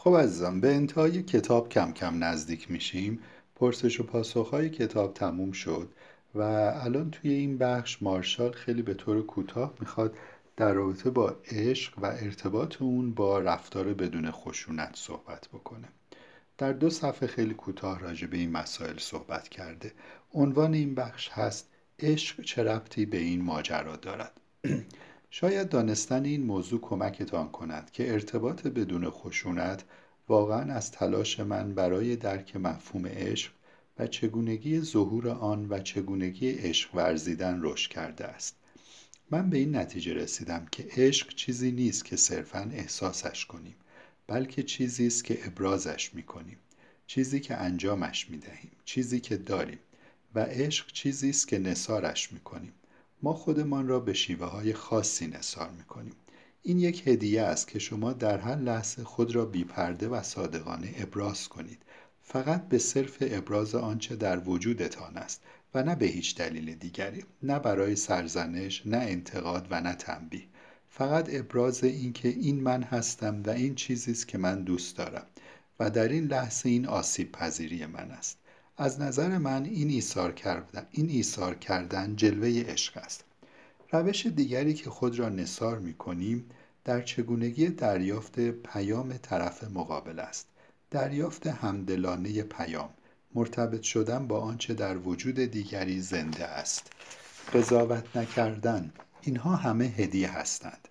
خب عزیزان به انتهای کتاب کم کم نزدیک میشیم. پرسش و پاسخهای کتاب تموم شد و الان توی این بخش مارشال خیلی به طور کوتاه می‌خواد در رابطه با عشق و ارتباط اون با رفتار بدون خشونت صحبت بکنه. در دو صفحه خیلی کوتاه راجع به این مسائل صحبت کرده. عنوان این بخش هست عشق چه ربطی به این ماجرا دارد؟ شاید دانستن این موضوع کمکتان کند که ارتباط بدون خشونت واقعا از تلاش من برای درک مفهوم عشق و چگونگی ظهور آن و چگونگی عشق ورزیدن رشد کرده است. من به این نتیجه رسیدم که عشق چیزی نیست که صرفا احساسش کنیم بلکه چیزی است که ابرازش می‌کنیم چیزی که انجامش می‌دهیم چیزی که داریم و عشق چیزی است که نثارش می‌کنیم. ما خودمان را به شیوه های خاصی نثار می‌کنیم. این یک هدیه است که شما در هر لحظه خود را بیپرده و صادقانه ابراز کنید. فقط به صرف ابراز آنچه در وجودتان است و نه به هیچ دلیل دیگری نه برای سرزنش نه انتقاد و نه تنبیه. فقط ابراز اینکه این من هستم و این چیزی است که من دوست دارم و در این لحظه این آسیب پذیری من است. از نظر من این ایثار کردن این ایثار کردن جلوه عشق است. روش دیگری که خود را نثار می کنیم در چگونگی دریافت پیام طرف مقابل است. دریافت همدلانه پیام. مرتبط شدن با آنچه در وجود دیگری زنده است. قضاوت نکردن. اینها همه هدیه هستند.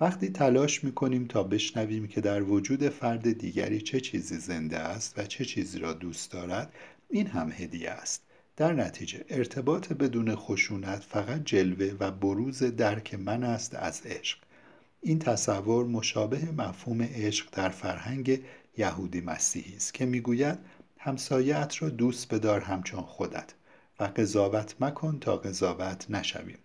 وقتی تلاش می‌کنیم تا بشنویم که در وجود فرد دیگری چه چیزی زنده است و چه چیزی را دوست دارد این هم هدیه است. در نتیجه ارتباط بدون خشونت فقط جلوه و بروز درک من است از عشق. این تصور مشابه مفهوم عشق در فرهنگ یهودی مسیحی است که می‌گوید همسایت را دوست بدار همچون خودت و قضاوت مکن تا قضاوت نشویم.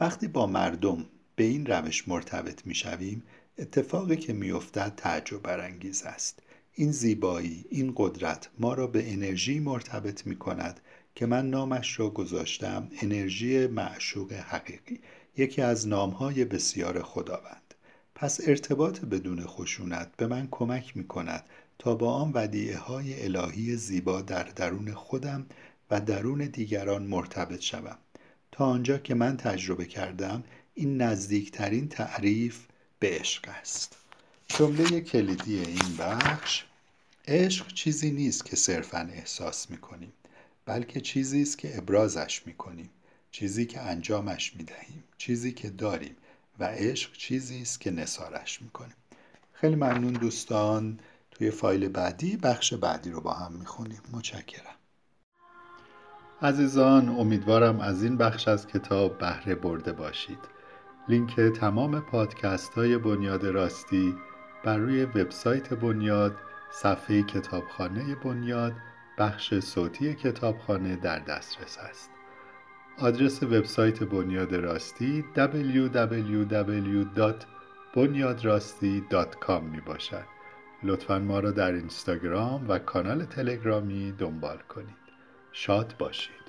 وقتی با مردم به این روش مرتبط می‌شویم اتفاقی که میافتد تعجب برانگیز است. این زیبایی این قدرت ما را به انرژی مرتبط می کند که من نامش را گذاشتم انرژی معشوق حقیقی یکی از نامهای بسیار خداوند. پس ارتباط بدون خشونت به من کمک می کند تا با آن ودیعه های الهی زیبا در درون خودم و درون دیگران مرتبط شوم. تا آنجا که من تجربه کردم این نزدیکترین تعریف به عشق است. جمله کلیدی این بخش عشق چیزی نیست که صرفا احساس می‌کنیم بلکه چیزی است که ابرازش می‌کنیم چیزی که انجامش می‌دهیم چیزی که داریم و عشق چیزی است که نثارش می‌کنیم. خیلی ممنون دوستان. توی فایل بعدی بخش بعدی رو با هم می‌خونیم. متشکرم. عزیزان امیدوارم از این بخش از کتاب بهره برده باشید. لینک تمام پادکست های بنیاد راستی بر روی وبسایت بنیاد صفحه کتابخانه بنیاد بخش صوتی کتابخانه در دسترس است. آدرس وبسایت بنیاد راستی www.bunyadrasti.com می باشد. لطفا ما را در اینستاگرام و کانال تلگرامی دنبال کنید. شاد باشید.